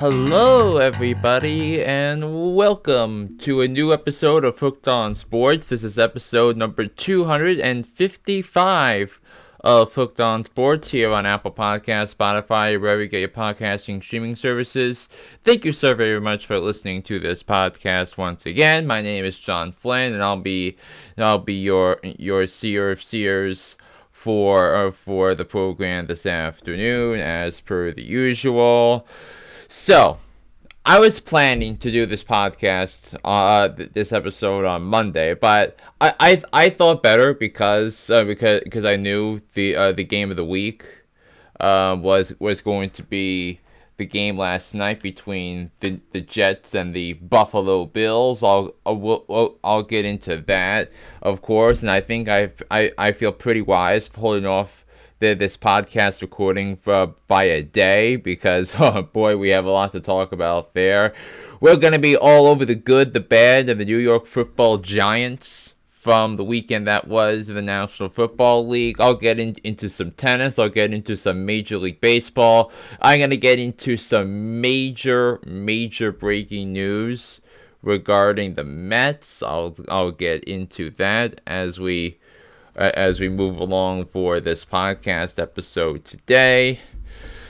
Hello, everybody, and welcome to a new episode of Hooked on Sports. This is episode number 255 of Hooked on Sports here on Apple Podcasts, Spotify, wherever you get your podcasting streaming services. Thank you so very much for listening to this podcast once again. My name is John Flynn, and I'll be I'll be your your seer of seers for uh, for the program this afternoon, as per the usual. So, I was planning to do this podcast, uh, this episode on Monday, but I I, I thought better because uh, because because I knew the uh, the game of the week, uh, was was going to be the game last night between the, the Jets and the Buffalo Bills. I'll I'll, I'll get into that, of course, and I think I I I feel pretty wise holding off the, this podcast recording for, uh, by a day because, oh boy, we have a lot to talk about there. We're going to be all over the good, the bad, and the New York football giants from the weekend that was the National Football League. I'll get in, into some tennis. I'll get into some Major League Baseball. I'm going to get into some major, major breaking news regarding the Mets. I'll, I'll get into that as we as we move along for this podcast episode today.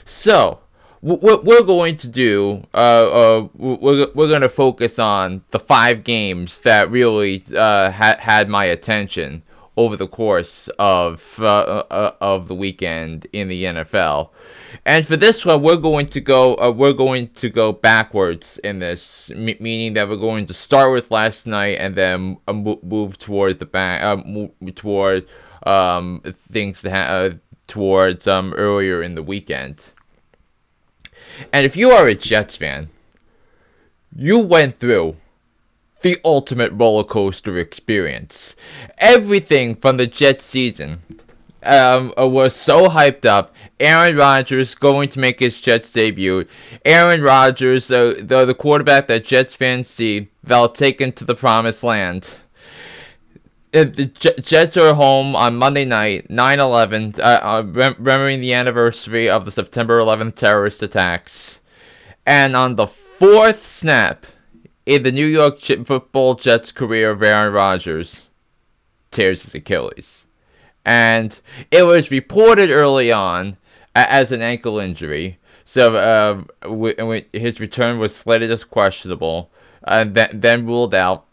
So, what we're going to do, uh, uh, we're, we're going to focus on the five games that really uh, ha- had my attention over the course of uh, uh, of the weekend in the NFL. And for this one, we're going to go uh, we're going to go backwards in this, m- meaning that we're going to start with last night and then uh, move toward the back, uh, move toward um, things ha- uh, towards um, earlier in the weekend. And if you are a Jets fan, you went through the ultimate roller coaster experience. Everything from the Jets season um, was so hyped up. Aaron Rodgers going to make his Jets debut. Aaron Rodgers, uh, the, the quarterback that Jets fans see, they'll take the promised land. Uh, the Jets are home on Monday night, 9 11, uh, uh, remembering the anniversary of the September 11th terrorist attacks. And on the fourth snap in the New York football Jets career of Aaron Rodgers, tears his Achilles and it was reported early on as an ankle injury. So uh, his return was slated as questionable, and then, then ruled out.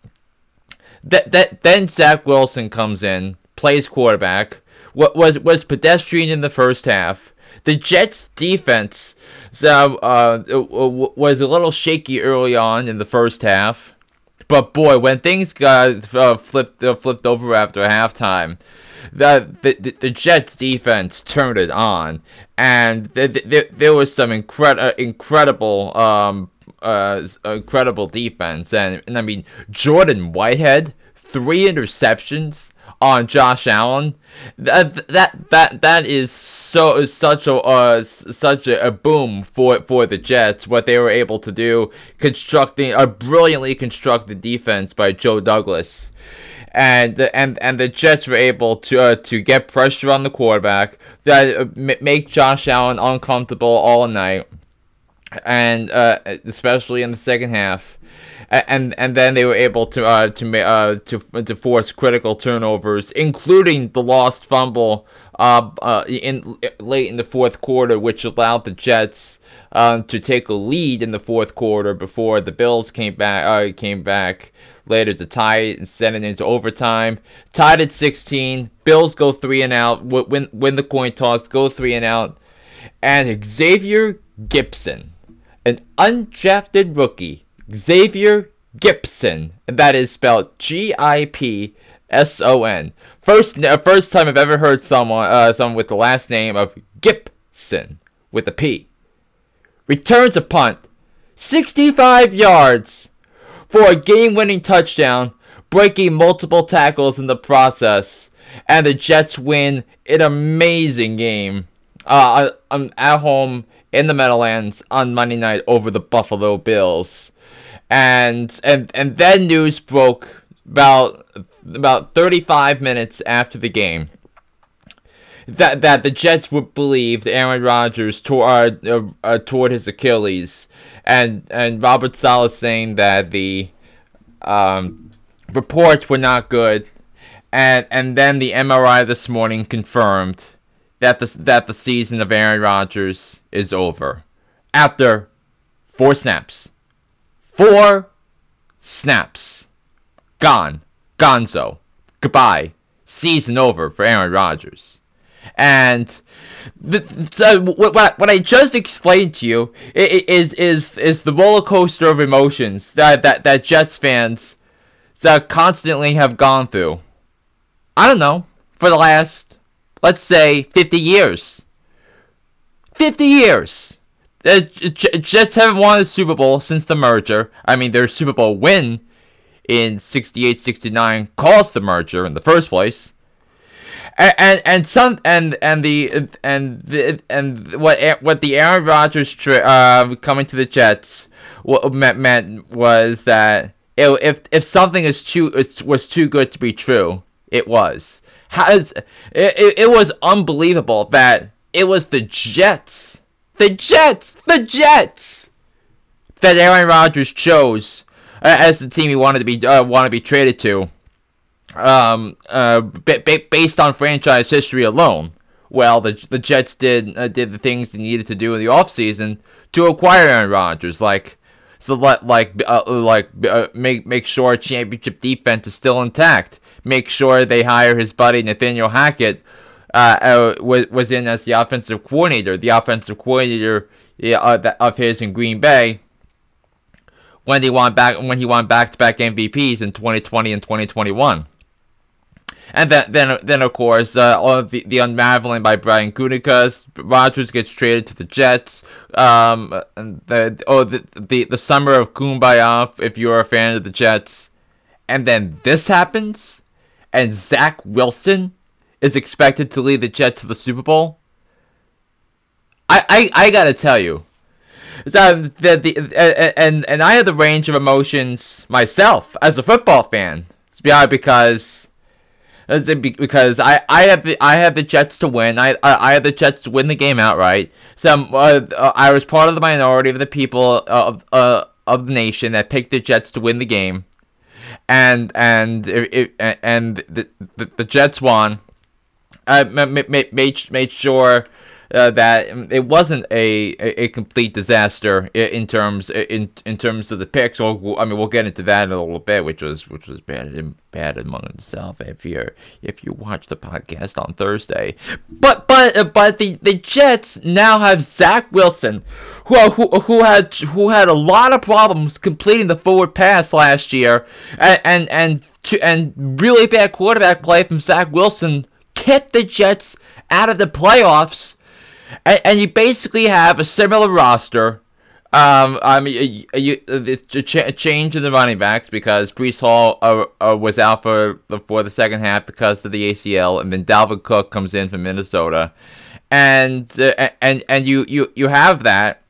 That that then Zach Wilson comes in, plays quarterback. What was was pedestrian in the first half. The Jets defense so, uh, was a little shaky early on in the first half, but boy, when things got uh, flipped uh, flipped over after halftime, the, the, the Jets defense turned it on, and the, the, there was some incredible uh, incredible um uh incredible defense, and, and I mean Jordan Whitehead three interceptions on Josh Allen. That that that that is so such a uh, such a, a, boom for for the Jets. What they were able to do, constructing a brilliantly constructed defense by Joe Douglas and and and the Jets were able to uh, to get pressure on the quarterback that uh, make Josh Allen uncomfortable all night, and uh, especially in the second half. And and then they were able to uh, to uh, to to force critical turnovers, including the lost fumble uh, uh, in late in the fourth quarter, which allowed the Jets um, to take a lead in the fourth quarter before the Bills came back uh, came back later to tie it and send it into overtime. Tied at 16. Bills go three and out. Win win the coin toss. Go three and out. And Xavier Gipson, an undrafted rookie, Xavier Gipson. and that is spelled G I P S O N. First, uh, first time I've ever heard someone, uh, someone with the last name of Gibson with a P. Returns a punt, 65 yards for a game winning touchdown, breaking multiple tackles in the process. And the Jets win an amazing game. Uh, I'm at home in the Meadowlands on Monday night over the Buffalo Bills. And and and then news broke about about 35 minutes after the game. that that the Jets would believe Aaron Rodgers tore uh, uh, toward his Achilles, and and Robert Saleh saying that the um, reports were not good, and and then the MRI this morning confirmed that the that the season of Aaron Rodgers is over after four snaps, four snaps, gone, gonzo, goodbye, season over for Aaron Rodgers. And the, so what, what I just explained to you is is is the roller coaster of emotions that that, that Jets fans that constantly have gone through. I don't know for the last let's say 50 years. 50 years. The Jets haven't won a Super Bowl since the merger. I mean, their Super Bowl win in 68-69 caused the merger in the first place and, and and some and and the and the and what what the Aaron Rodgers tri- uh, coming to the Jets what meant, meant was that it, if if something is too was too good to be true, it was. Has it, it, it was unbelievable that it was the Jets, the Jets, the Jets that Aaron Rodgers chose uh, as the team he wanted to be uh, wanted to be traded to um, uh, based on franchise history alone. Well, the the Jets did uh, did the things they needed to do in the offseason to acquire Aaron Rodgers, like so let like uh, like uh, make make sure championship defense is still intact. Make sure they hire his buddy Nathaniel Hackett. Uh, uh was was in as the offensive coordinator, the offensive coordinator uh, of his in Green Bay when he won back when he won back to back MVPs in 2020 and 2021. And then, then, then of course, uh, all of the, the unraveling by Brian Gutekunst. Rodgers gets traded to the Jets. Um, the oh the, the the summer of Kumbaya. If you're a fan of the Jets, and then this happens, and Zach Wilson is expected to lead the Jets to the Super Bowl. I I, I gotta tell you, so the, the uh, and and I have the range of emotions myself as a football fan. To be honest, Because because I, I have the I have the Jets to win. I I, have the Jets to win the game outright. So uh, uh, I was part of the minority of the people of uh, of the nation that picked the Jets to win the game, and and it, and the, the, the Jets won. I made made, made sure uh, that it wasn't a, a, a, complete disaster in terms in in terms of the picks. Or I mean, we'll get into that in a little bit, which was which was bad bad among itself. If you if you watch the podcast on Thursday, but but but the the Jets now have Zach Wilson, who who who had who had a lot of problems completing the forward pass last year, and and and, to, and really bad quarterback play from Zach Wilson kept the Jets out of the playoffs and, and you basically have a similar roster. Um, I mean, you, it's a, ch- a change in the running backs because Breece Hall uh, uh, was out for the, for the second half because of the ACL, and then Dalvin Cook comes in from Minnesota, and uh, and and you, you you have that.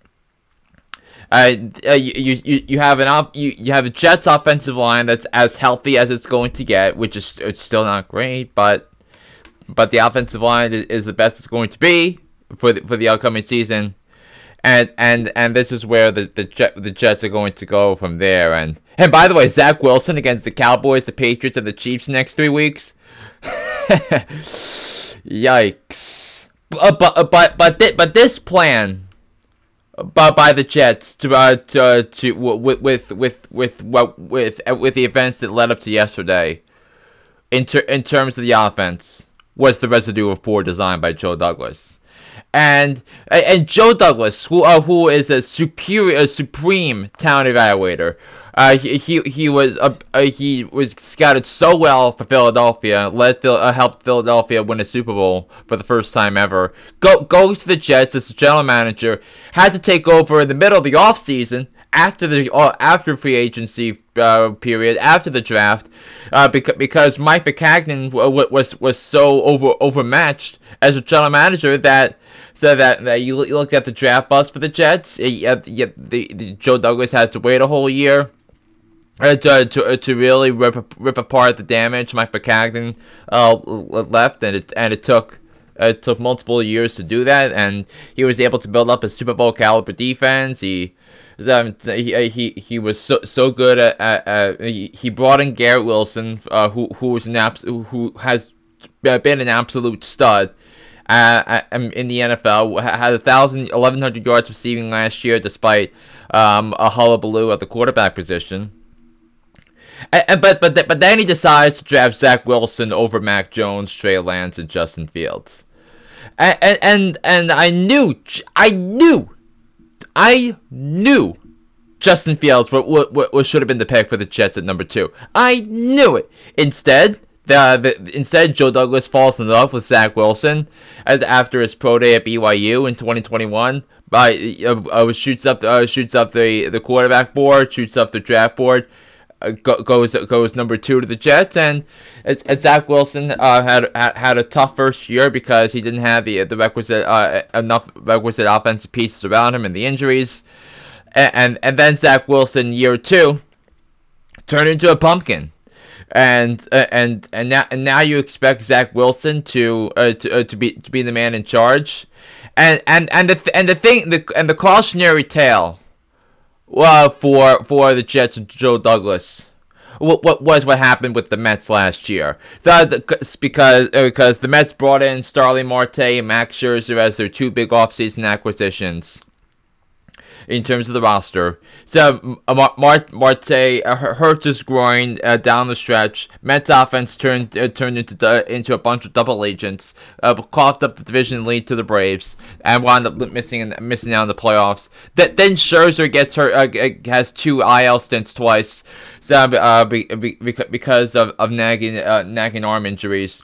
Uh, uh you, you you have an op- you, you have a Jets offensive line that's as healthy as it's going to get, which is it's still not great, but but the offensive line is, is the best it's going to be for the, for the upcoming season, and and and this is where the the, Jet, the Jets are going to go from there. And and by the way, Zach Wilson against the Cowboys, the Patriots, and the Chiefs next three weeks. Yikes! Uh, but uh, but but th- but this plan. By, by the Jets to uh, to, uh, to with with with with with with, uh, with the events that led up to yesterday, in ter- in terms of the offense, was the residue of poor design by Joe Douglas and and Joe Douglas, who uh, who is a superior, a supreme talent evaluator. Uh, he, he he was uh, uh, he was scouted so well for Philadelphia, led Phil, uh, helped Philadelphia win a Super Bowl for the first time ever. Go goes to the Jets as the general manager, had to take over in the middle of the offseason after the uh, after free agency uh, period after the draft, uh, because because Mike Maccagnan w- was was so over overmatched as a general manager that so that, that you, you look at the draft bust for the Jets. It, the, the, Joe Douglas had to wait a whole year uh, to, to, uh, to really rip, rip apart the damage Mike Maccagnan uh, left, and it and it took it took multiple years to do that, and he was able to build up a Super Bowl caliber defense. He um, he, he was so so good at, at, at he brought in Garrett Wilson, uh, who who was an abs- who has been an absolute stud. Uh, in the NFL, had a thousand, eleven hundred yards receiving last year, despite um, a hullabaloo at the quarterback position. And, and, but but but then he decides to draft Zach Wilson over Mac Jones, Trey Lance, and Justin Fields. And and and I knew I knew I knew Justin Fields what, what, what should have been the pick for the Jets at number two. I knew it. Instead, the, the, instead Joe Douglas falls in love with Zach Wilson as after his pro day at BYU in 2021. By uh, uh, shoots up uh, shoots up the the quarterback board, shoots up the draft board, goes goes number two to the Jets, and as, as Zach Wilson uh, had, had had a tough first year because he didn't have the the requisite uh, enough requisite offensive pieces around him and the injuries. And, and and then Zach Wilson year two turned into a pumpkin, and uh, and and now and now you expect Zach Wilson to uh, to uh, to be to be the man in charge, and and and the th- and the thing the and the cautionary tale, well for for the Jets Joe Douglas. What, what was what happened with the Mets last year? The, because uh, because the Mets brought in Starling Marte and Max Scherzer as their two big offseason acquisitions in terms of the roster. So Marte Marte uh, hurt his groin uh, down the stretch. Mets offense turned uh, turned into into a bunch of double agents. Uh, coughed up the division lead to the Braves and wound up missing missing out on the playoffs. That then Scherzer gets hurt uh, has two IL stints twice. So uh, be, be, because of, of nagging uh, nagging arm injuries,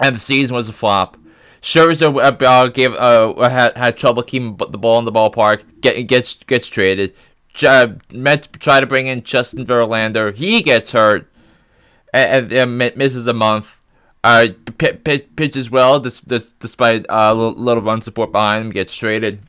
and the season was a flop. Scherzer uh, uh, gave uh, had, had trouble keeping the ball in the ballpark. Get, gets gets traded. Uh, Mets try to bring in Justin Verlander. He gets hurt and, and, and misses a month. Uh, p- p- pitches well despite a uh, little, little run support behind him. Gets traded.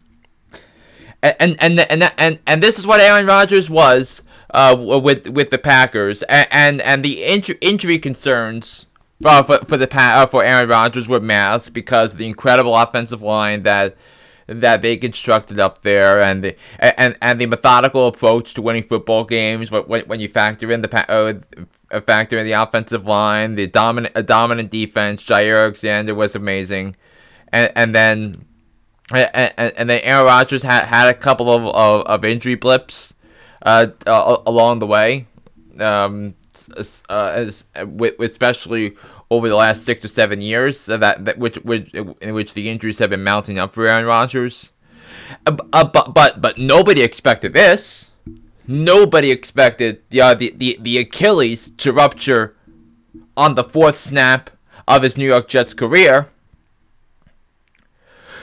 And and and and and, and this is what Aaron Rodgers was uh, with with the Packers and and, and the injury injury concerns uh, for for the uh, for Aaron Rodgers were masked because of the incredible offensive line that that they constructed up there and the and and the methodical approach to winning football games when when you factor in the uh, factor in the offensive line the dominant a dominant defense Jaire Alexander was amazing. And and then and, and then Aaron Rodgers had had a couple of of, of injury blips uh, uh along the way um uh, as, with, especially over the last six or seven years, that, that which, which in which the injuries have been mounting up for Aaron Rodgers. Uh, uh, but but but nobody expected this. Nobody expected the, uh, the the the Achilles to rupture on the fourth snap of his New York Jets career.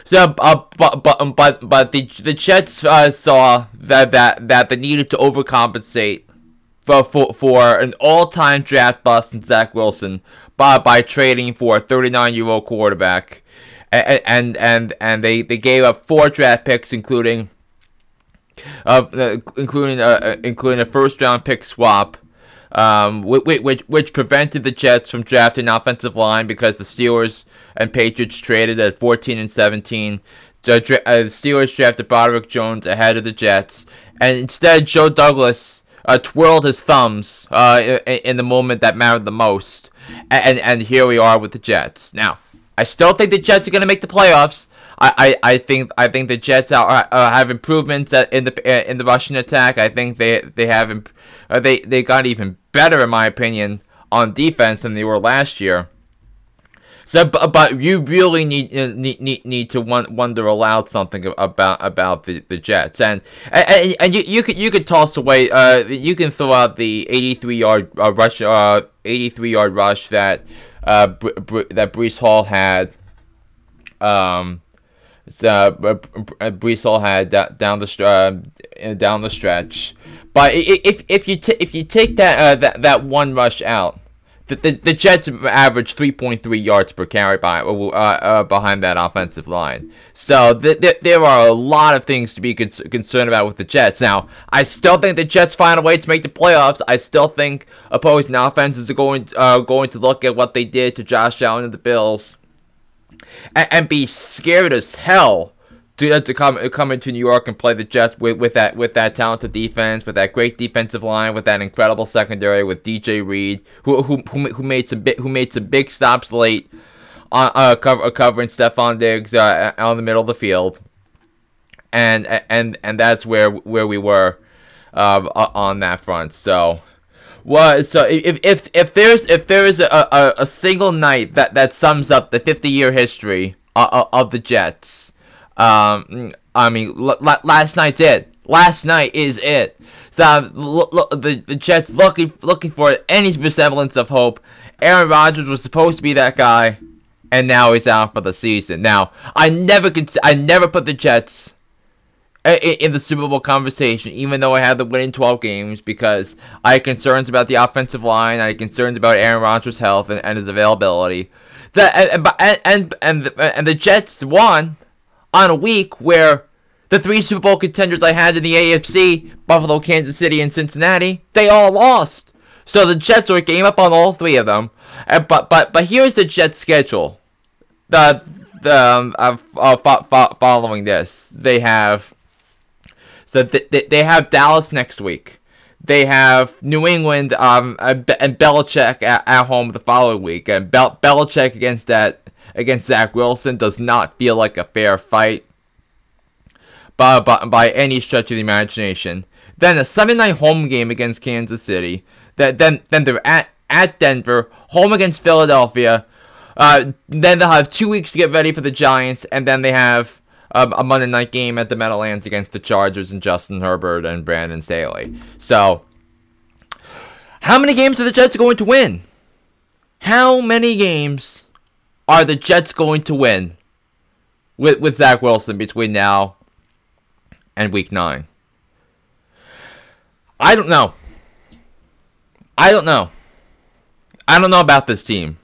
So, uh, but but but but the the Jets uh, saw that that that they needed to overcompensate for, for, for an all-time draft bust in Zach Wilson by, by trading for a 39-year-old quarterback. And, and and and they, they gave up four draft picks, including uh, uh including uh, uh, including a first round pick swap, um, which, which which prevented the Jets from drafting offensive line because the Steelers and Patriots traded at 14 and 17. The uh, Steelers drafted Broderick Jones ahead of the Jets, and instead Joe Douglas uh, twirled his thumbs uh, in the moment that mattered the most. And, and here we are with the Jets. Now, I still think the Jets are going to make the playoffs. I, I, I think I think the Jets are, have improvements in the uh, in the rushing attack. I think they they have imp- uh, they they got even better in my opinion on defense than they were last year. So, but, but you really need, uh, need need need to wonder aloud something about about the, the Jets, and and, and you you could you could toss away uh you can throw out the 83 yard uh, rush uh 83 yard rush that uh Br- Br- that Breece Hall had um uh, Breece Hall had down the uh, down the stretch, but if if you t- if you take that uh, that that one rush out the, the, the Jets average 3.3 yards per carry by, uh, uh, behind that offensive line. So th- th- there are a lot of things to be con- concerned about with the Jets. Now, I still think the Jets find a way to make the playoffs. I still think opposing offenses are going uh, going to look at what they did to Josh Allen and the Bills and, and be scared as hell to, to come come into New York and play the Jets with, with that with that talented defense, with that great defensive line, with that incredible secondary, with DJ Reed, who who who, made some big who made some big stops late on uh, cover, uh, covering Stefon Diggs uh, on the middle of the field, and and and that's where where we were uh, on that front. So. Well, so if if if there's if there is a, a, a single night that, that sums up the 50 year history of, of the Jets, um, I mean, l- l- last night's it. Last night is it. So l- l- the the Jets looking looking for any resemblance of hope. Aaron Rodgers was supposed to be that guy, and now he's out for the season. Now I never could I never put the Jets in, in the Super Bowl conversation, even though I had the winning 12 games, because I had concerns about the offensive line. I had concerns about Aaron Rodgers' health and, and his availability. That and and and and the, and the Jets won on a week where the three Super Bowl contenders I had in the AFC, Buffalo, Kansas City, and Cincinnati, they all lost. So the Jets were game up on all three of them. And, but but but here's the Jets schedule. The the um, uh, uh, following this, they have so th- they have Dallas next week. They have New England um and Belichick at, at home the following week, and Bel- Belichick against that against Zach Wilson does not feel like a fair fight by, by, by any stretch of the imagination. Then a Sunday night home game against Kansas City. Then then then they're at at Denver, home against Philadelphia. Uh, then they'll have two weeks to get ready for the Giants, and then they have um, a Monday night game at the Meadowlands against the Chargers and Justin Herbert and Brandon Staley. So, how many games are the Jets going to win? How many games are the Jets going to win with with Zach Wilson between now and Week Nine? I don't know. I don't know. I don't know about this team.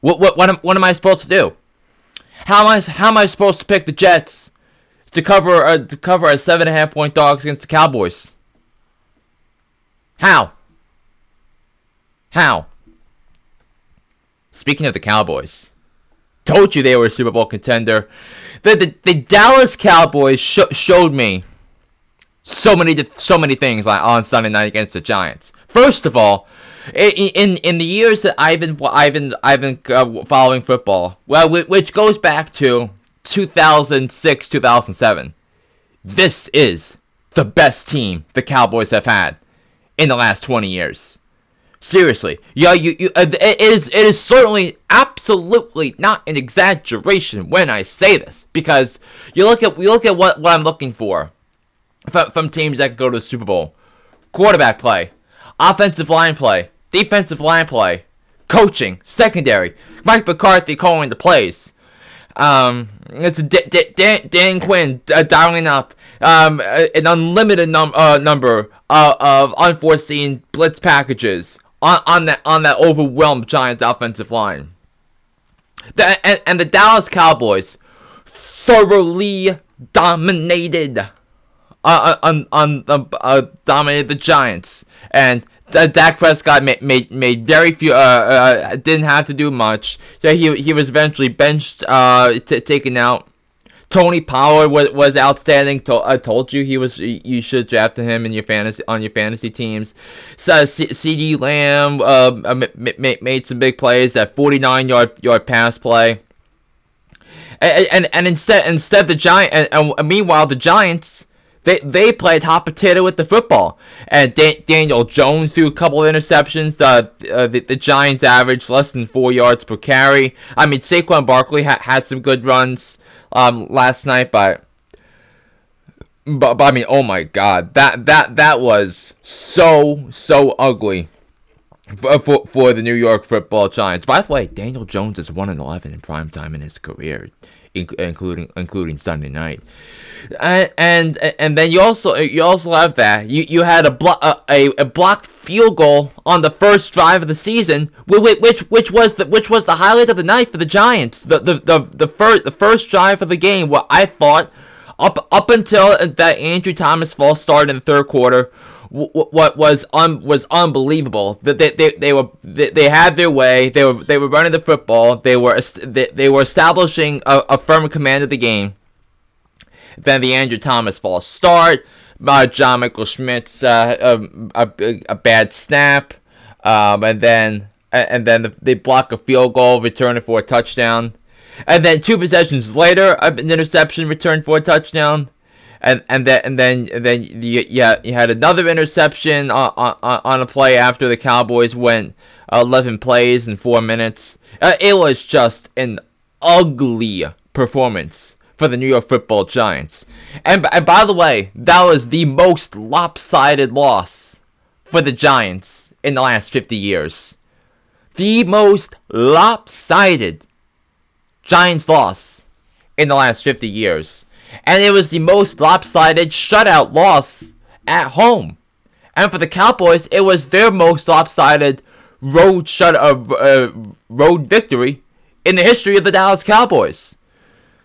What what what am, what am I supposed to do? How am I how am I supposed to pick the Jets to cover a, to cover a seven and a half point dogs against the Cowboys? How? How? Speaking of the Cowboys, told you they were a Super Bowl contender. The the, the Dallas Cowboys sh- showed me so many so many things like on Sunday night against the Giants. First of all, in in, the years that I've been I've been I've been uh, following football, well, which goes back to 2006 2007. This is the best team the Cowboys have had in the last 20 years. Seriously, yeah, you, you uh, it is it is certainly absolutely not an exaggeration when I say this because you look at we look at what, what I'm looking for from, from teams that go to the Super Bowl: quarterback play, offensive line play, defensive line play, coaching, secondary. Mike McCarthy calling the plays. Um, it's D- D- Dan, Dan Quinn uh, dialing up um, an unlimited num- uh, number uh, of unforeseen blitz packages on, on that on that overwhelmed Giants offensive line. The, and, and the Dallas Cowboys thoroughly dominated uh, uh on on uh, uh, dominated the Giants. And Dak Prescott made, made made very few uh, uh didn't have to do much. So he he was eventually benched uh t- taken out Tony Pollard was, was outstanding. To, I told you he was. You should draft him in your fantasy on your fantasy teams. So CeeDee Lamb uh, m- m- made some big plays. That 49 yard yard pass play. And, and, and instead instead the giant and, and meanwhile the Giants they they played hot potato with the football. And da- Daniel Jones threw a couple of interceptions. Uh, uh, the, the Giants averaged less than four yards per carry. I mean Saquon Barkley ha- had some good runs um, last night, but, but but I mean, oh my god, that that that was so so ugly for, for, for the New York Football Giants. By the way, Daniel Jones is one and eleven in prime time in his career, including including Sunday night. And, and and then you also you also have that you you had a block a, a blocked field goal on the first drive of the season, which which was the which was the highlight of the night for the Giants. The the the, the first the first drive of the game, what I thought up up until that Andrew Thomas false start in the third quarter what was un, was unbelievable. That they, they, they were they, they, had their way. They were they were running the football. They were they, they were establishing a, a firm command of the game. Then the Andrew Thomas false start. Uh, John Michael Schmitz's uh, a, a, a, bad snap, um, and then and then they block a field goal, return it for a touchdown, and then two possessions later, an interception returned for a touchdown and and then and then and then you, yeah you had another interception on, on, on a play after the Cowboys went 11 plays in four minutes. Uh, it was just an ugly performance for the New York Football Giants. And, and by the way, that was the most lopsided loss for the Giants in the last 50 years. The most lopsided Giants loss in the last 50 years and it was the most lopsided shutout loss at home. And for the Cowboys, it was their most lopsided road shut uh, uh, road victory in the history of the Dallas Cowboys.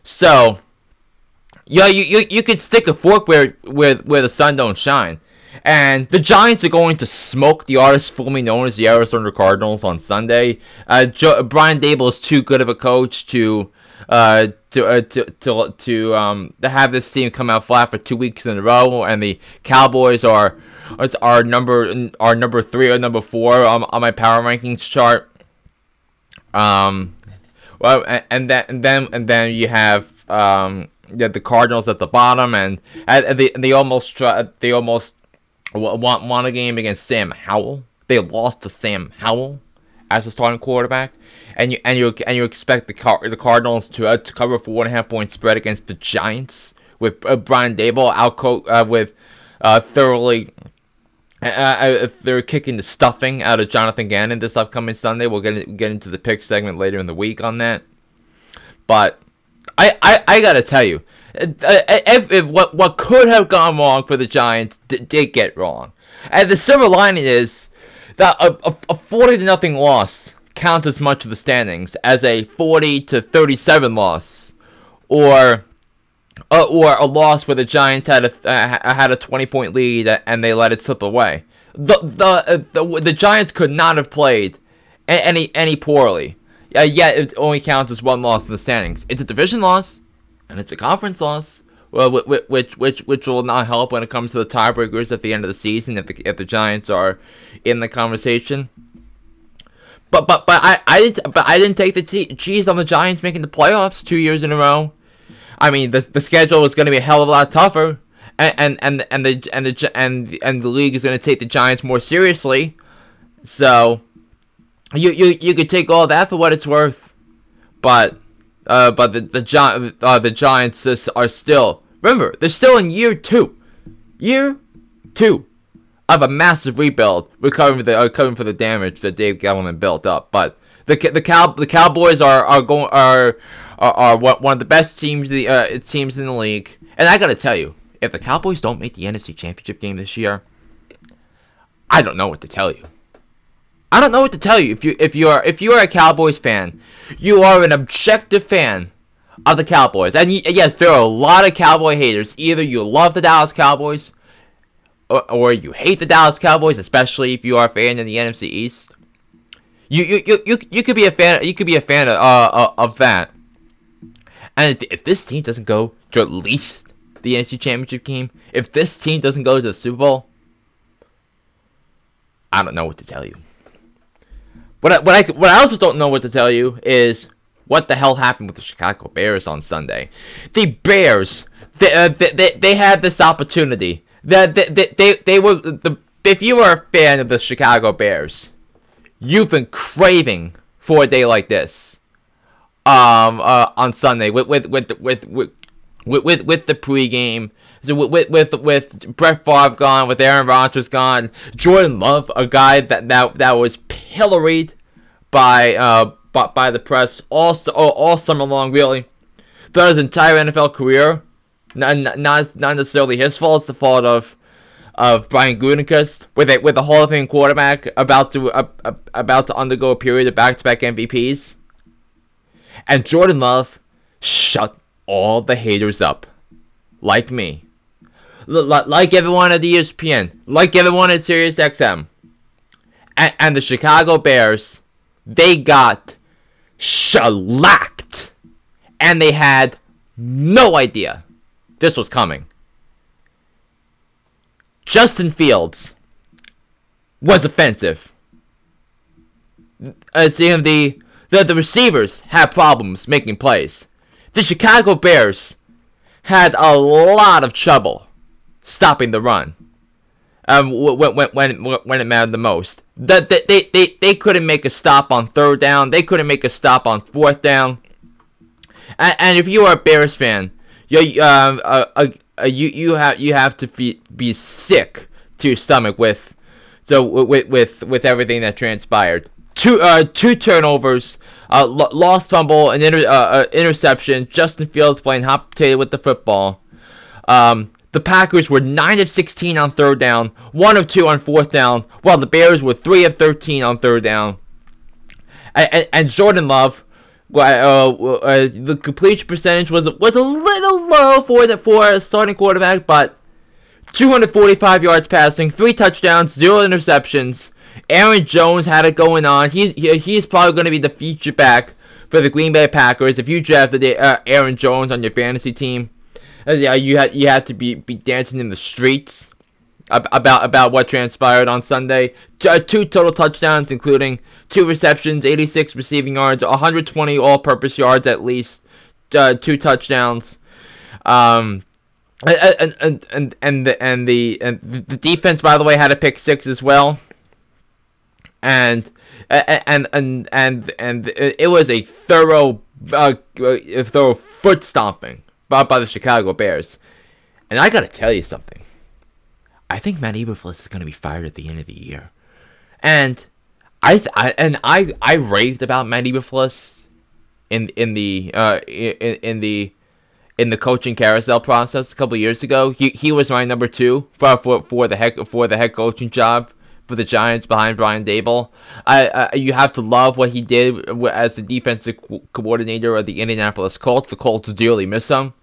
So, yeah, you, you you could stick a fork where where where the sun don't shine. And the Giants are going to smoke the artist formerly known as the Arizona Cardinals on Sunday. Uh, Brian Daboll is too good of a coach to uh, to, uh, to to to um to have this team come out flat for two weeks in a row, and the Cowboys are are number are number three or number four on, on my power rankings chart. Um, well, and then and then and then you have um yeah, the Cardinals at the bottom, and, and they they almost try, they almost want won a game against Sam Howell. They lost to Sam Howell as a starting quarterback and you and you and you expect the Car- the Cardinals to uh, to cover for one and a half point spread against the Giants with uh, Brian Daboll out co- uh, with uh, thoroughly. Uh, uh, they're kicking the stuffing out of Jonathan Gannon this upcoming Sunday. We'll get get into the pick segment later in the week on that. But I I, I gotta tell you, if, if, what what could have gone wrong for the Giants d- did get wrong, and the silver lining is that a, a, a forty to nothing loss counts as much of the standings as a 40 to 37 loss, or uh, or a loss where the Giants had a uh, had a 20 point lead and they let it slip away. The the uh, the, the Giants could not have played any any poorly. Uh, yet it only counts as one loss in the standings. It's a division loss, and it's a conference loss. Well, which which which will not help when it comes to the tiebreakers at the end of the season if the if the Giants are in the conversation. But but but I I didn't but I didn't take the cheese on the Giants making the playoffs two years in a row. I mean the the schedule is going to be a hell of a lot tougher, and and and, and the and the and and the league is going to take the Giants more seriously. So you you you could take all that for what it's worth, but uh but the the Gi- uh, the Giants are still remember they're still in year two, year two of a massive rebuild, recovering the uh, recovering for the damage that Dave Gettleman built up. But the the cow the Cowboys are are going are are, are one of the best teams the uh, teams in the league. And I gotta tell you, if the Cowboys don't make the NFC Championship game this year, I don't know what to tell you. I don't know what to tell you. If you if you are if you are a Cowboys fan, you are an objective fan of the Cowboys. And yes, there are a lot of Cowboy haters. Either you love the Dallas Cowboys or, or you hate the Dallas Cowboys, especially if you are a fan in the NFC East. You you, you, you, you could be a fan. You could be a fan of, uh, uh of that. And if, this team doesn't go to at least the NFC Championship game, if this team doesn't go to the Super Bowl, I don't know what to tell you. What I, what I what I also don't know what to tell you is what the hell happened with the Chicago Bears on Sunday. The Bears, they uh, they, they, they had this opportunity that they, they, they, they were the if you are a fan of the Chicago Bears, you've been craving for a day like this. Um, uh, on Sunday with with with with with with, with, the pregame. So with, with with Brett Favre gone, with Aaron Rodgers gone, Jordan Love, a guy that that, that was pilloried by uh by, by the press all all summer long, really, throughout his entire NFL career not, not, not necessarily his fault. It's the fault of of Brian Gutekunst with a with a Hall of Fame quarterback about to uh, uh, about to undergo a period of back to back MVPs. And Jordan Love shut all the haters up, like me. like everyone at ESPN, like everyone at Sirius XM, and, and the Chicago Bears, they got shellacked, and they had no idea this was coming. Justin Fields was offensive. As in the, the the receivers had problems making plays. The Chicago Bears had a lot of trouble stopping the run. Um, when when when when it mattered the most, that they, they, they, they couldn't make a stop on third down. They couldn't make a stop on fourth down. And, and if you are a Bears fan, you uh, uh, uh, you you have you have to be be sick to your stomach with so with with with everything that transpired. Two uh two turnovers, uh lost fumble, an inter- uh, uh, interception. Justin Fields playing hot potato with the football. Um, the Packers were 9 of 16 on third down, 1 of 2 on fourth down, while the Bears were 3 of 13 on third down. And, and, and Jordan Love, uh, uh, the completion percentage was was a little low for the for a starting quarterback, but 245 yards passing, three touchdowns, zero interceptions. Aaron Jones had it going on. He's he, he's probably going to be the feature back for the Green Bay Packers. If you drafted uh, Aaron Jones on your fantasy team, uh, yeah, you had you had to be, be dancing in the streets about about what transpired on Sunday. Uh, two total touchdowns, including two receptions, 86 receiving yards, 120 all-purpose yards at least, uh, two touchdowns. Um, and and and and the and the and the defense, by the way, had a pick six as well. And and and and and it was a thorough, uh, a thorough foot stomping by, by the Chicago Bears. And I gotta tell you something. I think Matt Eberflus is gonna be fired at the end of the year, and I, th- I and I I raved about Matt Eberflus in in the uh in, in the in the coaching carousel process a couple years ago. He he was my number two for for, for the heck for the head coaching job for the Giants behind Brian Daboll. I, you have to love what he did as the defensive coordinator of the Indianapolis Colts. The Colts dearly miss him.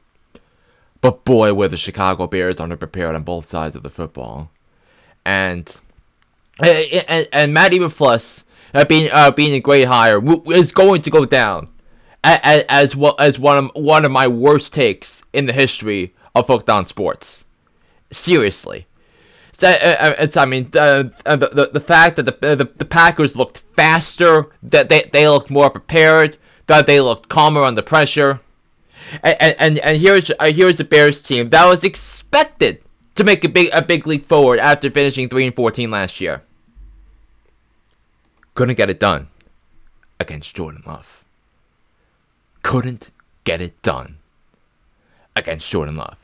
But boy, were the Chicago Bears underprepared on both sides of the football. And and, and Matt Eberflus, uh, being uh, being a great hire, is going to go down as as, as one of one of my worst takes in the history of Hooked on Sports. Seriously. So, uh, uh it's, I mean, uh, the, the, the fact that the, the, the Packers looked faster, that they, they looked more prepared, that they looked calmer under pressure. And, and, and here's uh, here's the Bears team that was expected to make a big a big leap forward after finishing 3 and 14 last year. Couldn't get it done against Jordan Love. Couldn't get it done against Jordan Love.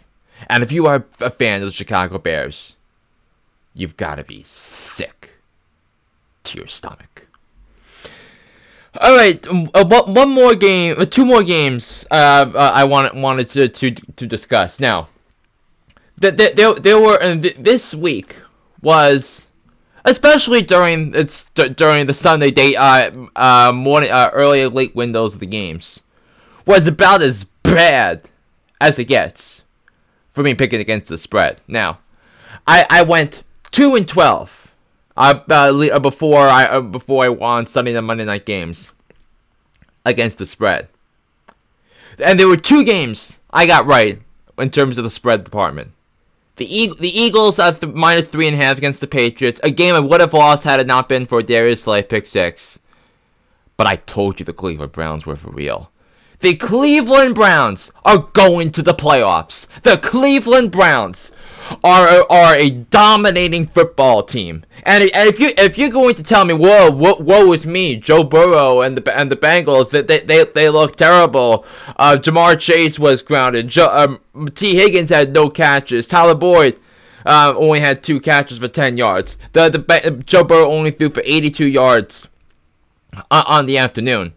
And if you are a fan of the Chicago Bears, you've got to be sick to your stomach. All right, um, uh, one more game, uh, two more games. Uh, uh, I wanted wanted to to to discuss now. That there, there, were uh, this week was especially during it's during the Sunday day uh, uh morning early late windows of the games was about as bad as it gets for me picking against the spread. Now, I I went two and twelve uh, uh, before I uh, before I won Sunday and Monday night games against the spread. And there were two games I got right in terms of the spread department. The e- the Eagles at minus three and a half against the Patriots, a game I would have lost had it not been for Darius Slay pick six. But I told you the Cleveland Browns were for real. The Cleveland Browns are going to the playoffs. The Cleveland Browns are are a dominating football team. And, if you if you're going to tell me, whoa, what woe is me, Joe Burrow and the and the Bengals that they, they, they look terrible. Uh, Ja'Marr Chase was grounded. Jo- um, Tee Higgins had no catches. Tyler Boyd uh, only had two catches for ten yards. The the Joe Burrow only threw for 82 yards on, on the afternoon.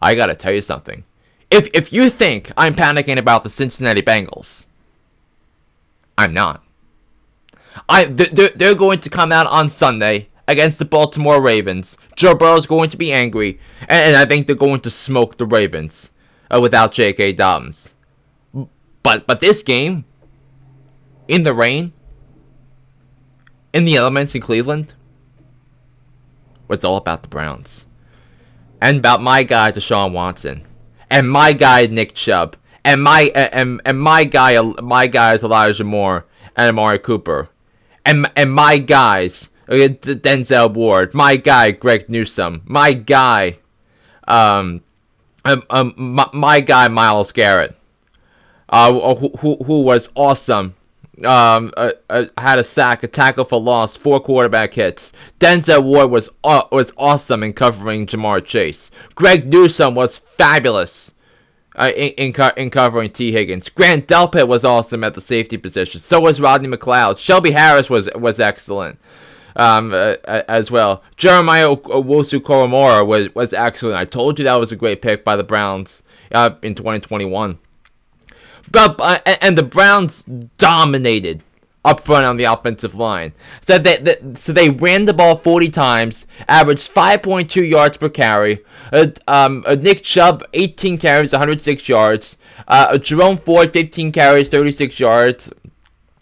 I gotta tell you something. If if you think I'm panicking about the Cincinnati Bengals I'm not. I they're, they're going to come out on Sunday against the Baltimore Ravens. Joe Burrow's going to be angry, and, and I think they're going to smoke the Ravens uh, without J.K. Dobbins. But but this game, in the rain, in the elements in Cleveland, was all about the Browns. And about my guy, Deshaun Watson. And my guy, Nick Chubb. And my and, and my guy my guys Elijah Moore and Amari Cooper. And and my guys Denzel Ward, my guy Greg Newsome, my guy um, um, um my, my guy Myles Garrett. Uh, who, who, was awesome um, uh, uh, had a sack, a tackle for loss, four quarterback hits. Denzel Ward was uh, was awesome in covering Ja'Marr Chase. Greg Newsome was fabulous uh, in, in, in, covering Tee Higgins. Grant Delpit was awesome at the safety position. So was Rodney McLeod. Shelby Harris was was excellent. Um, uh, as well. Jeremiah Owusu-Koramoah was was excellent. I told you that was a great pick by the Browns uh, in 2021. But uh, and the Browns dominated up front on the offensive line. So they, they, so they ran the ball 40 times, averaged 5.2 yards per carry. Uh, um, uh, Nick Chubb 18 carries, 106 yards. Uh, Jerome Ford 15 carries, 36 yards.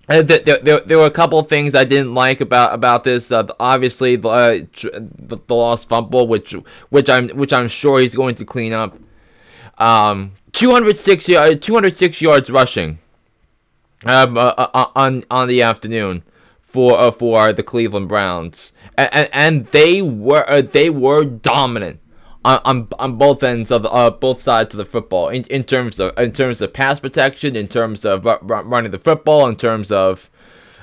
Uh, there, there, were a couple of things I didn't like about about this. Uh, obviously, the, uh, the, the lost fumble, which which I'm which I'm sure he's going to clean up. Um, 206, uh, 206 yards rushing um, uh, uh, uh, on on the afternoon for uh, for the Cleveland Browns, and, and, and they were uh, they were dominant on, on, on both ends of uh, both sides of the football in, in terms of in terms of pass protection, in terms of running the football, in terms of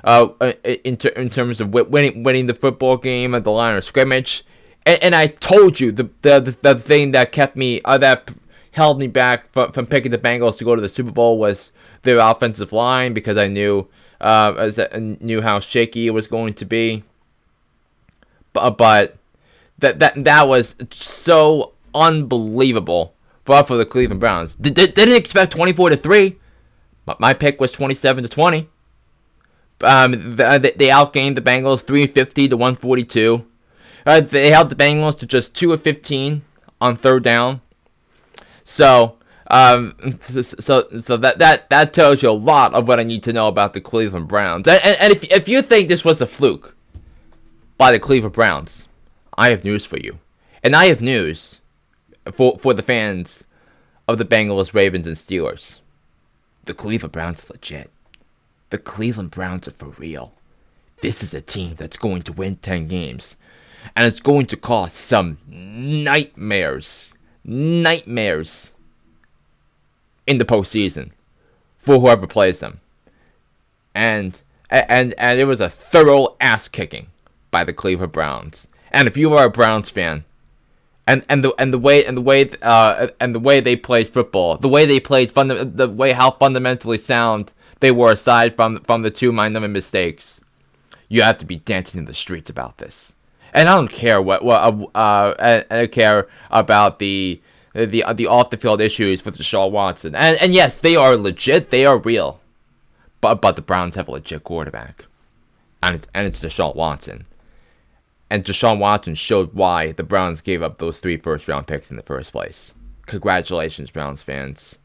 uh, in, ter- in terms of winning winning the football game at the line of scrimmage. And, and I told you the, the the thing that kept me uh, that held me back from, from picking the Bengals to go to the Super Bowl was their offensive line because I knew uh, as I knew how shaky it was going to be. But, but that that that was so unbelievable for for the Cleveland Browns. D- d- didn't expect 24 to three, my pick was 27 to 20. Um, they, they outgained the Bengals 350 to 142. Uh, they held the Bengals to just 2 of 15 on third down. So, um, so, so that that that tells you a lot of what I need to know about the Cleveland Browns. And, and, and if if you think this was a fluke by the Cleveland Browns, I have news for you, and I have news for for the fans of the Bengals, Ravens, and Steelers. The Cleveland Browns are legit. The Cleveland Browns are for real. This is a team that's going to win 10 games. And it's going to cause some nightmares nightmares in the postseason for whoever plays them. And and and it was a thorough ass kicking by the Cleveland Browns. And if you are a Browns fan, and and the and the way and the way uh and the way they played football, the way they played funda- the way how fundamentally sound they were aside from from the two minor mistakes, you have to be dancing in the streets about this and I don't care what what uh, uh I, don't care about the Uh, the uh, the off the field issues with Deshaun Watson. And and yes, they are legit, they are real. But but the Browns have a legit quarterback. And it's and it's Deshaun Watson. And Deshaun Watson showed why the Browns gave up those three first round picks in the first place. Congratulations, Browns fans.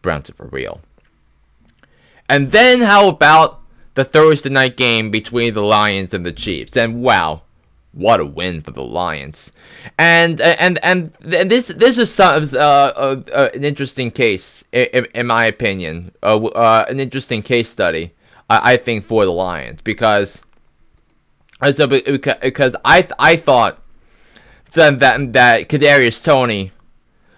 Browns are for real. And then how about the Thursday night game between the Lions and the Chiefs? And wow, what a win for the Lions. And and and, and this this is some uh, uh, uh, an interesting case in, in my opinion. Uh, uh, an interesting case study, I, I think, for the Lions because so because I I thought that that, that Kadarius Toney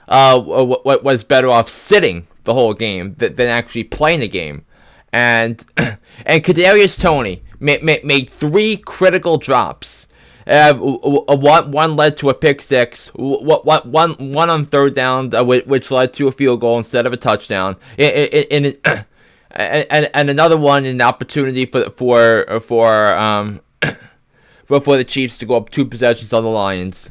uh was better off sitting the whole game than, than actually playing the game, and and Kadarius Toney made, made three critical drops uh, one, one led to a pick six. One, one, one on third down, uh, which led to a field goal instead of a touchdown. In, in, and, and another one, an opportunity for for for um for, for the Chiefs to go up two possessions on the Lions.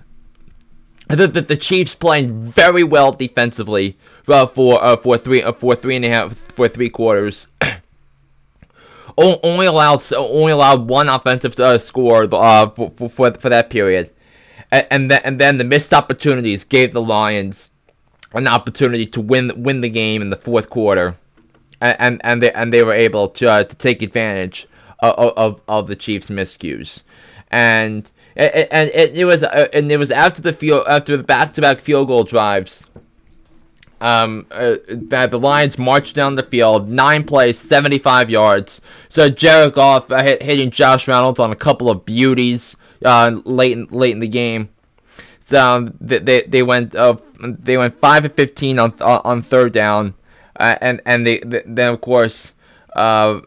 The, the, the Chiefs playing very well defensively uh, for uh, for three uh, for three and a half for three quarters. only allowed only allowed one offensive uh, score uh, for, for, for that period, and, and then and then the missed opportunities gave the Lions an opportunity to win win the game in the fourth quarter, and and they and they were able to uh, to take advantage of, of, of the Chiefs' miscues, and and, and it, it was uh, and it was after the field after the back to back field goal drives. Um, uh, the Lions marched down the field, nine plays, 75 yards. So Jared Goff uh, hit, hitting Josh Reynolds on a couple of beauties uh, late in, late in the game. So um, they, they went uh, they went five and 15 on on third down, uh, and and they, they, then of course uh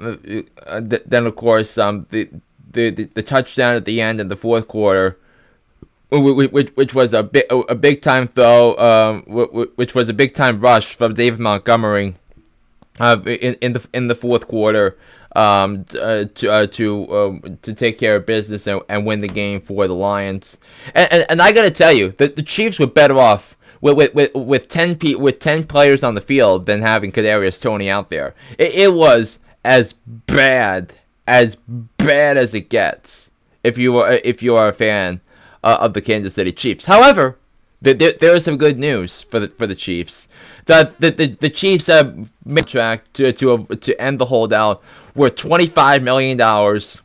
then of course um the, the the touchdown at the end in the fourth quarter which, which was a big a big time throw, um, which was a big time rush from David Montgomery, uh, in in the in the fourth quarter, um, uh, to uh, to um, to take care of business and, and win the game for the Lions. And and, and I gotta tell you, the, the Chiefs were better off with with, with, with ten pe- with ten players on the field than having Kadarius Toney out there. It, it was as bad as bad as it gets. If you are if you are a fan uh, of the Kansas City Chiefs. However, there, there is some good news for the for the Chiefs. The the, the, the Chiefs have made track to to to end the holdout worth twenty five million dollars.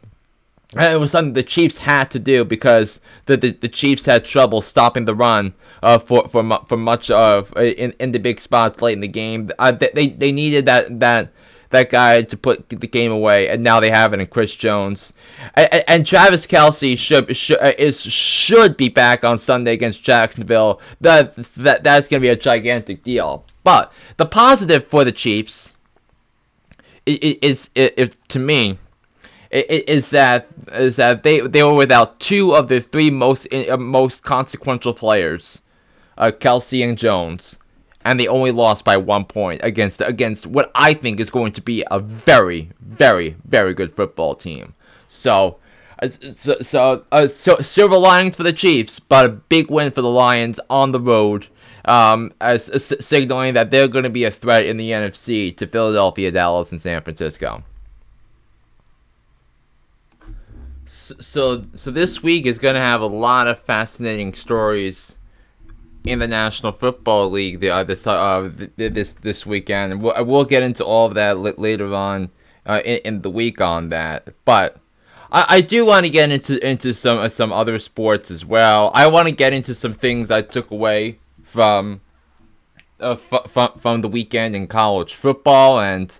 And it was something the Chiefs had to do because the, the, the Chiefs had trouble stopping the run uh, for for for much of uh, in, in the big spots late in the game. Uh, they they needed that that that guy to put the game away, and now they have it in Chris Jones. And, and Travis Kelce should, should uh, is should be back on Sunday against Jacksonville. That that that's gonna be a gigantic deal. But the positive for the Chiefs is, is, is to me is that is that they they were without two of the three most uh, most consequential players, uh, Kelce and Jones and they only lost by one point against against what I think is going to be a very, very, very good football team. So, uh, so, so, uh, so silver linings for the Chiefs, but a big win for the Lions on the road, um, as, as signaling that they're going to be a threat in the NFC to Philadelphia, Dallas, and San Francisco. So, so this week is going to have a lot of fascinating stories in the National Football League the, uh, this uh, this this weekend, and we'll, we'll get into all of that later on uh, in, in the week on that. But I, I do want to get into into some uh, some other sports as well. I want to get into some things I took away from uh, f- f- from the weekend in college football and.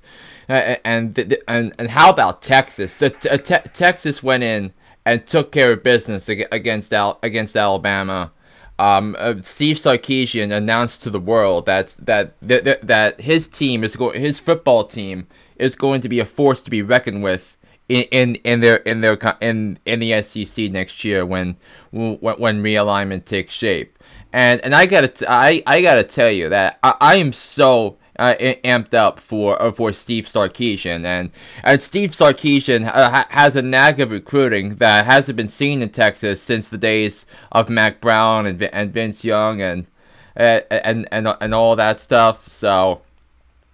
Uh, and and and how about Texas? So te- Texas went in and took care of business against Al- against Alabama um, uh, Steve Sarkisian announced to the world that that that, that his team is going, his football team is going to be a force to be reckoned with in, in, in their in their in in the SEC next year when when, when realignment takes shape. And and I gotta t- I, I gotta tell you that I, I am so uh, amped up for uh, for Steve Sarkisian, and and Steve Sarkisian uh, ha- has a knack of recruiting that hasn't been seen in Texas since the days of Mack Brown and and Vince Young and uh, and and and all that stuff. So.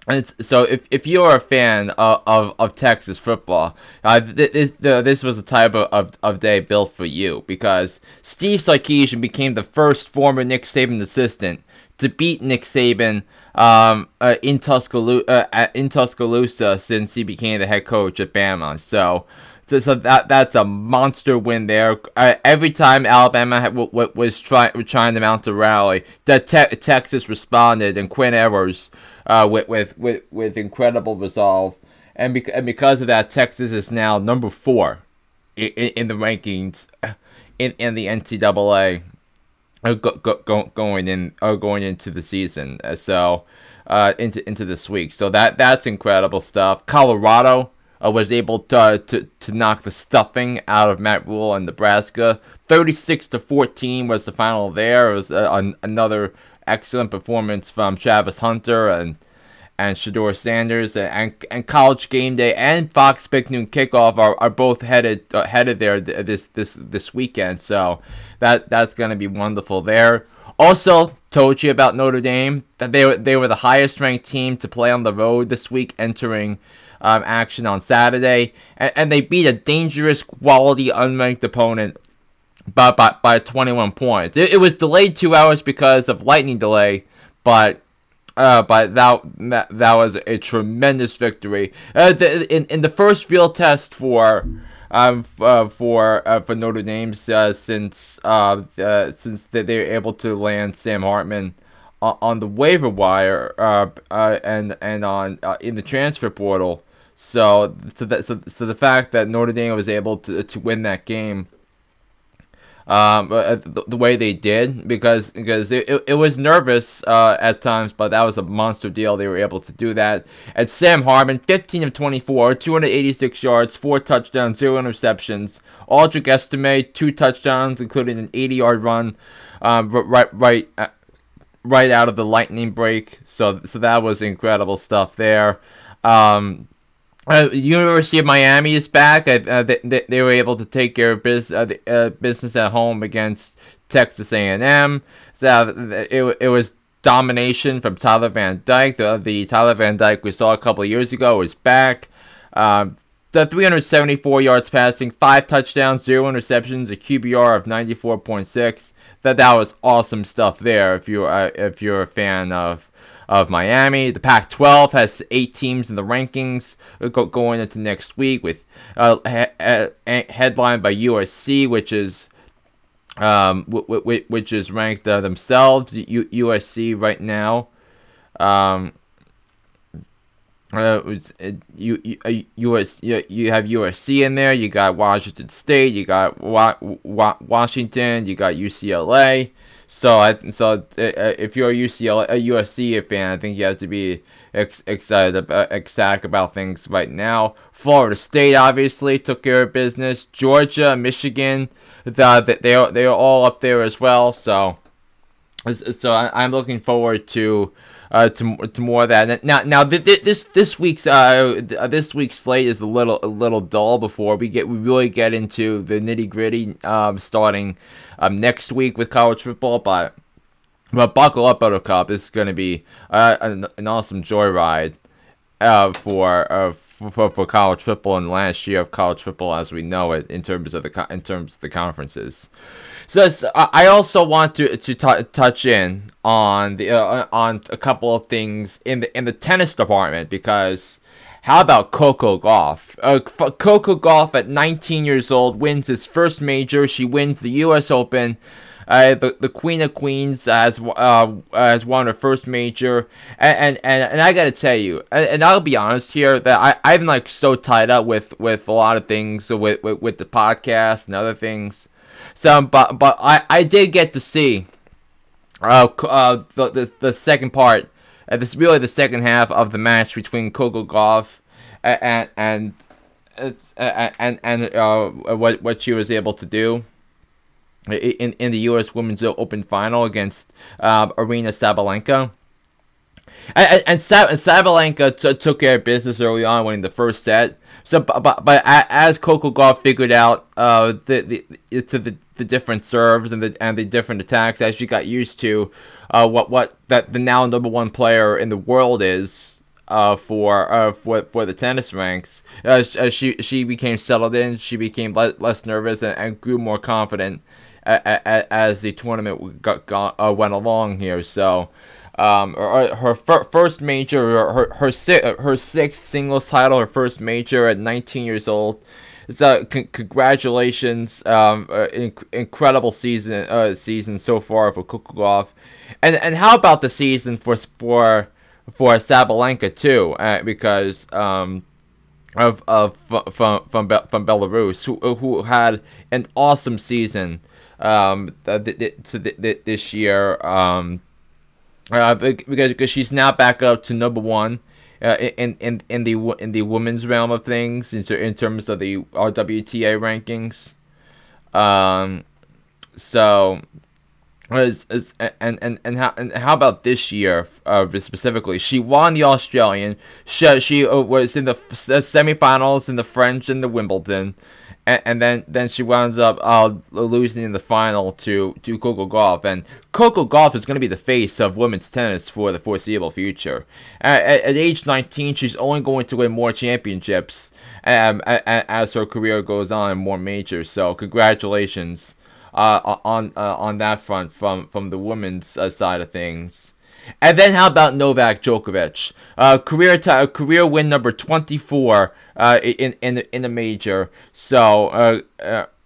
And so if, if you're a fan of, of, of Texas football, uh, this, this was a type of, of, of day built for you because Steve Sarkisian became the first former Nick Saban assistant to beat Nick Saban um, uh, in Tuscaloosa uh, in Tuscaloosa since he became the head coach at Bama. So. So, so that that's a monster win there. Uh, every time Alabama had, w- w- was trying to mount a rally, that te- Texas responded, and Quinn Ewers uh, with, with with with incredible resolve, and, bec- and because of that, Texas is now number four in, in the rankings in in the NCAA uh, go, go, go, going in uh, going into the season. Uh, so uh, into into this week. So that that's incredible stuff. Colorado uh, was able to, to to knock the stuffing out of Matt Rhule and Nebraska. 36 to 14 was the final there. It was uh, an, another excellent performance from Travis Hunter and and Shedeur Sanders and, and College Game Day and Fox Big Noon Kickoff are, are both headed uh, headed there this this this weekend. So that that's gonna be wonderful there. Also, told you about Notre Dame that they were they were the highest ranked team to play on the road this week, entering um, action on Saturday, and, and, they beat a dangerous, quality, unranked opponent by by, by 21 points. It, it was delayed two hours because of lightning delay, but uh, but that, that that was a tremendous victory. Uh, the, in in the first field test for um uh, for uh, for Notre Dame uh, since uh, uh since they were able to land Sam Hartman on the waiver wire uh, uh, and and on uh, in the transfer portal. So so that so, so the fact that Notre Dame was able to to win that game um, uh, the, the, way they did because because it, it, it was nervous uh, at times, but that was a monster deal. They were able to do that. And Sam Hartman, 15 of 24, 286 yards, four touchdowns, zero interceptions. Audric Estime, two touchdowns, including an 80-yard run, um, right right uh, right out of the lightning break. So so that was incredible stuff there. Um, uh, University of Miami is back. Uh, they, they were able to take care of biz, uh, the, uh, business at home against Texas A&M. So it, it was domination from Tyler Van Dyke. The, the Tyler Van Dyke we saw a couple years ago is back. Um, the 374 yards passing, five touchdowns, zero interceptions, a QBR of 94.6. That that was awesome stuff there. If you're uh, if you're a fan of of Miami. The Pac 12 has eight teams in the rankings going into next week, with uh, he- headlined by USC, which is. Um, which is ranked uh, themselves USC right now. Um, uh, you, you, US, you, you have USC in there. You got Washington State. You got Wa- Wa- Washington. You got UCLA. So I so uh, uh if you're a UCLA a USC fan, I think you have to be ex- excited about ecstatic about things right now. Florida State obviously took care of business. Georgia, Michigan, the, they are they are all up there as well. So so I, am looking forward to. Uh, to, to more of that now now this this week's uh this week's slate is a little a little dull before we get we really get into the nitty gritty um starting um, next week with college football. But but buckle up, Buttercup. This is going to be uh, an, an awesome joyride uh, for, uh, for for college football and last year of college football as we know it in terms of the in terms of the conferences. So, so I also want to to t- touch in on the uh, on a couple of things in the in the tennis department because how about Coco Gauff? Uh, Coco Gauff at 19 years old wins his first major. She wins the U.S. Open. Uh, the, the Queen of Queens has uh, has won her first major, and and, and I gotta tell you, and, and I'll be honest here that I I've been like so tied up with, with a lot of things with, with with the podcast and other things, so but but I, I did get to see uh, uh the, the the second part uh, this is really the second half of the match between Coco Gauff and and uh, and and uh, what what she was able to do in in the U.S. Women's Open Final against uh, Aryna Sabalenka. And, and, Sabalenka t- took care of business early on, winning the first set. So, but, but as Coco Gauff figured out uh, the the to the, the different serves and the and the different attacks, as she got used to uh, what what that the now number one player in the world is uh, for uh, for for the tennis ranks. As, as she she became settled in, she became le- less nervous and, and grew more confident as the tournament got, got uh, went along here. So. Um, her, her fir- first major, her her, si- her sixth singles title, her first major at 19 years old. So c- congratulations, um, uh, inc- incredible season uh, season so far for Gauff, and and how about the season for for for Sabalenka too, uh, because um, of of from from from Belarus, who who had an awesome season um this year um uh, because because she's now back up to number one. Uh, in in in the in the women's realm of things, in, in terms of the RWTA rankings, um, so is, is, and, and, and, how, and how about this year uh, specifically? She won the Australian. She, she uh, was in the semifinals in the French and the Wimbledon. And, and then, then she winds up uh, losing in the final to, to Coco Gauff, And Coco Gauff is going to be the face of women's tennis for the foreseeable future. At, at, at age 19, she's only going to win more championships um, as her career goes on and more majors. So, congratulations uh, on uh, on that front from from the women's uh, side of things. And then how about Novak Djokovic? Uh, career t- career win number 24 uh, in in in the major. So uh,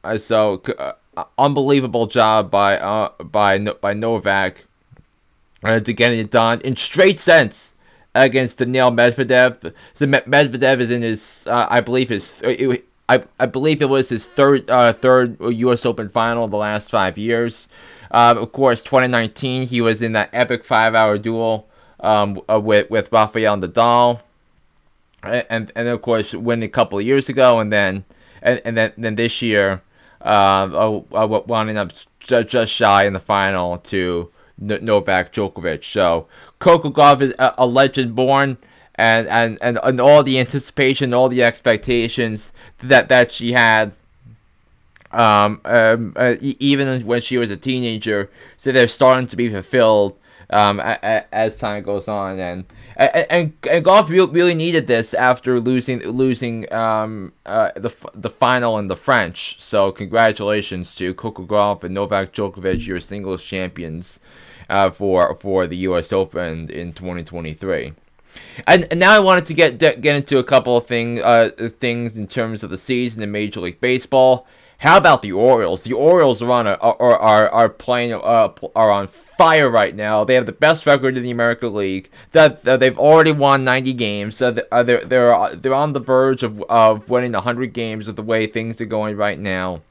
uh so uh, unbelievable job by uh by by Novak uh, to getting it done in straight sense against Daniil Medvedev. So Medvedev is in his uh, I believe his I, I believe it was his third uh, third U.S. Open final in the last five years. Of course, 2019 he was in that epic five-hour duel um, with with Rafael Nadal, and and of course winning a couple of years ago, and then and, and then then this year, uh, uh, winding up just shy in the final to Novak Djokovic. So Coco Gauff is a, a legend born and, and, and, and all the anticipation, all the expectations that, that she had um, um, uh, even when she was a teenager. So they're starting to be fulfilled um, as time goes on, and and, and Gauff really needed this after losing losing um, uh, the the final in the French. So congratulations to Coco Gauff and Novak Djokovic, your singles champions uh, for for the U.S. Open in 2023. And, and now I wanted to get get into a couple of thing, uh, things in terms of the season in Major League Baseball. How about the Orioles? The Orioles are on a, are, are, are playing uh, are on fire right now. They have the best record in the American League. That they've already won 90 games. So uh, they're they're they're on the verge of of winning 100 games with the way things are going right now.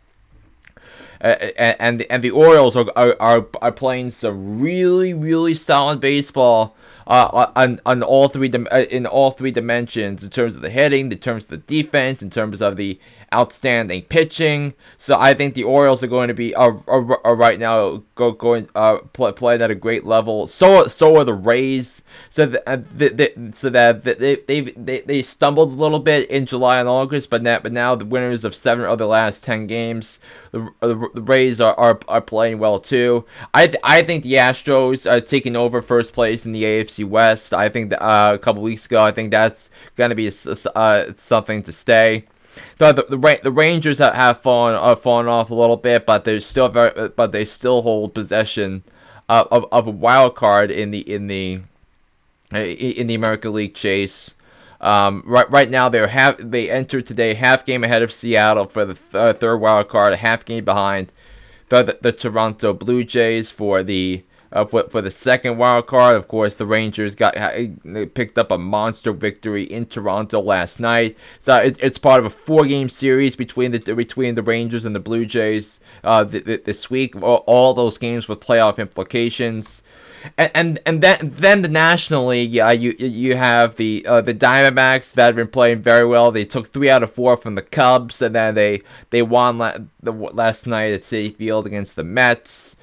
Uh, and and the Orioles are, are are playing some really really solid baseball uh, on on all three uh, in all three dimensions in terms of the hitting, in terms of the defense, in terms of the outstanding pitching. So I think the Orioles are going to be are, are, are right now go, going uh play, playing at a great level. So so are the Rays. So that uh, so that they they they they stumbled a little bit in July and August, but now but now the winners of seven of the last ten games. The, the, the Rays are, are, are playing well too. I th- I think the Astros are taking over first place in the AFC West. I think that, uh, a couple weeks ago, I think that's gonna be a, uh, something to stay. The, the, the, the Rangers have fallen have fallen off a little bit, but they're still very but they still hold possession of, of, of a wild card in the in the in the American League chase. Um, right right now they're half they entered today half game ahead of Seattle for the th- uh, third wild card, a half game behind the, the, the Toronto Blue Jays for the uh, for, for the second wild card. Of course, the Rangers got picked up a monster victory in Toronto last night. So it, it's part of a four-game series between the between the Rangers and the Blue Jays uh, th- th- this week. All, all, those games with playoff implications. And and, and then then the National League, yeah, you you have the uh, the Diamondbacks that have been playing very well. They took three out of four from the Cubs, and then they they won la- the, last night at Citi Field against the Mets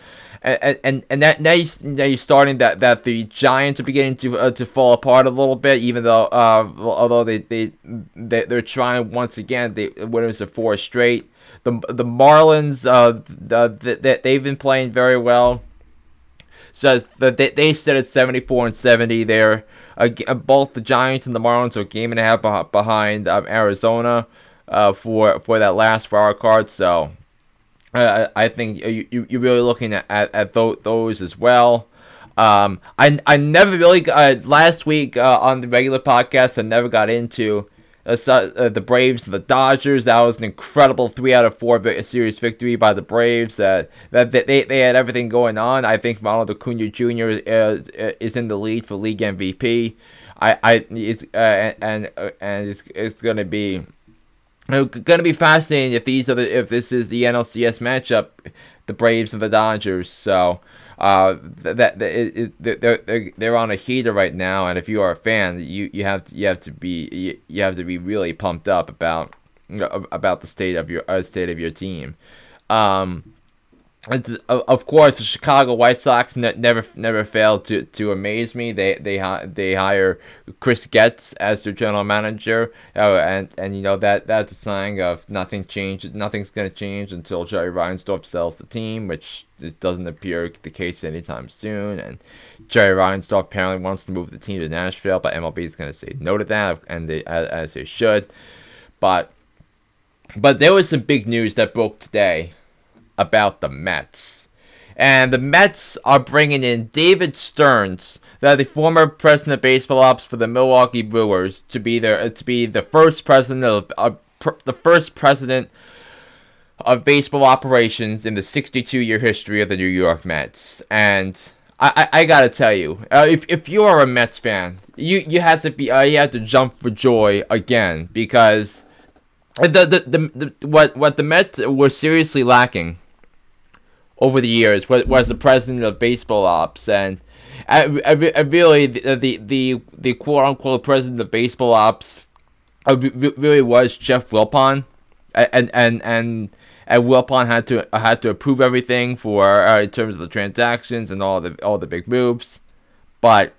and and, and that now, you, now you're starting that, that the Giants are beginning to uh, to fall apart a little bit, even though uh, although they they, they they're trying once again, they winners of four straight. The the Marlins uh the, the, they've been playing very well. So they they sit at 74 and 70 there. Uh, both the Giants and the Marlins are a game and a half behind um, Arizona uh, for for that last wild card. So uh, I think you, you, you're really looking at, at, at those as well. Um, I, I never really, uh, last week uh, on the regular podcast, I never got into uh, uh, the Braves and the Dodgers. That was an incredible three out of four series victory by the Braves. that that they, they had everything going on. I think Ronald Acuna Jr. is, uh, is in the lead for league MVP. I, I it's uh, and and it's it's gonna be it's gonna be fascinating if these are the if this is the NLCS matchup, the Braves and the Dodgers. So uh, that, they're they're on a heater right now, and if you are a fan, you, you have to, you have to be you, you have to be really pumped up about about the state of your uh, state of your team. Um, of course, the Chicago White Sox never never failed to, to amaze me. They they they hire Chris Getz as their general manager, uh, and and you know that that's a sign of nothing changed. Nothing's gonna change until Jerry Reinsdorf sells the team, which it doesn't appear the case anytime soon. And Jerry Reinsdorf apparently wants to move the team to Nashville, but MLB is gonna say no to that, and they as, as they should. But but there was some big news that broke today about the Mets. and the Mets are bringing in David Stearns, the former president of baseball ops for the Milwaukee Brewers, to be their to be the first president of uh, pr- the first president of baseball operations in the 62 year history of the New York Mets. And I, I, I gotta tell you, uh, if, if you are a Mets fan, you, you had to be uh, you had to jump for joy again because the, the, the, the what what the Mets were seriously lacking over the years was, was the president of baseball ops and I, I, I really the, the the the quote unquote president of baseball ops uh, really was Jeff Wilpon and and and and Wilpon had to had to approve everything for uh, in terms of the transactions and all the all the big moves, but.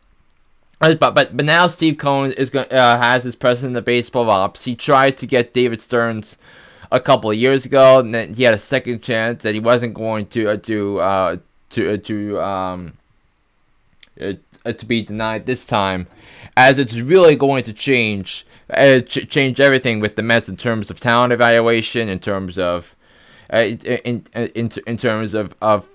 Uh, but but but now Steve Cohen is going uh, has his president of baseball ops. He tried to get David Stearns a couple of years ago, and then he had a second chance that he wasn't going to uh, to uh, to uh, to um uh, to be denied this time, as it's really going to change ch- change everything with the Mets in terms of talent evaluation, in terms of uh, in, in, in terms of, of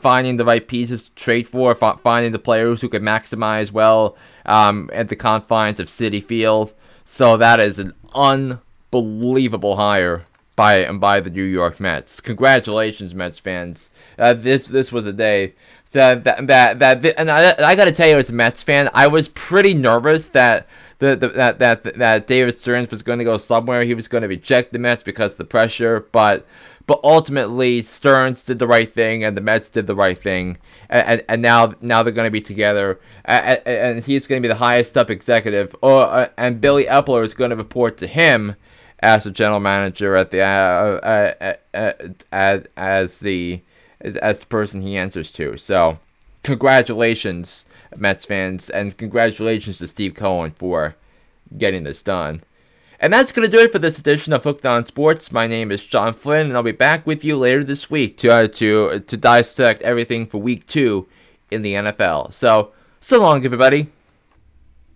finding the right pieces to trade for, finding the players who can maximize well um, at the confines of Citi Field. So that is an unbelievable hire by and by the New York Mets. Congratulations, Mets fans. Uh, this this was a day that that that, that and I, I got to tell you, as a Mets fan, I was pretty nervous that. The, the, that, that that David Stearns was going to go somewhere. He was going to reject the Mets because of the pressure. But but ultimately, Stearns did the right thing, and the Mets did the right thing, and, and, and now now they're going to be together, and, and he's going to be the highest up executive, or uh, and Billy Eppler is going to report to him as the general manager at the uh, uh, uh, as as the as, as the person he answers to. So, congratulations, Mets fans, and congratulations to Steve Cohen for getting this done. And that's going to do it for this edition of Hooked on Sports. My name is John Flynn, and I'll be back with you later this week to uh, to to dissect everything for Week Two in the NFL. So, so long, everybody.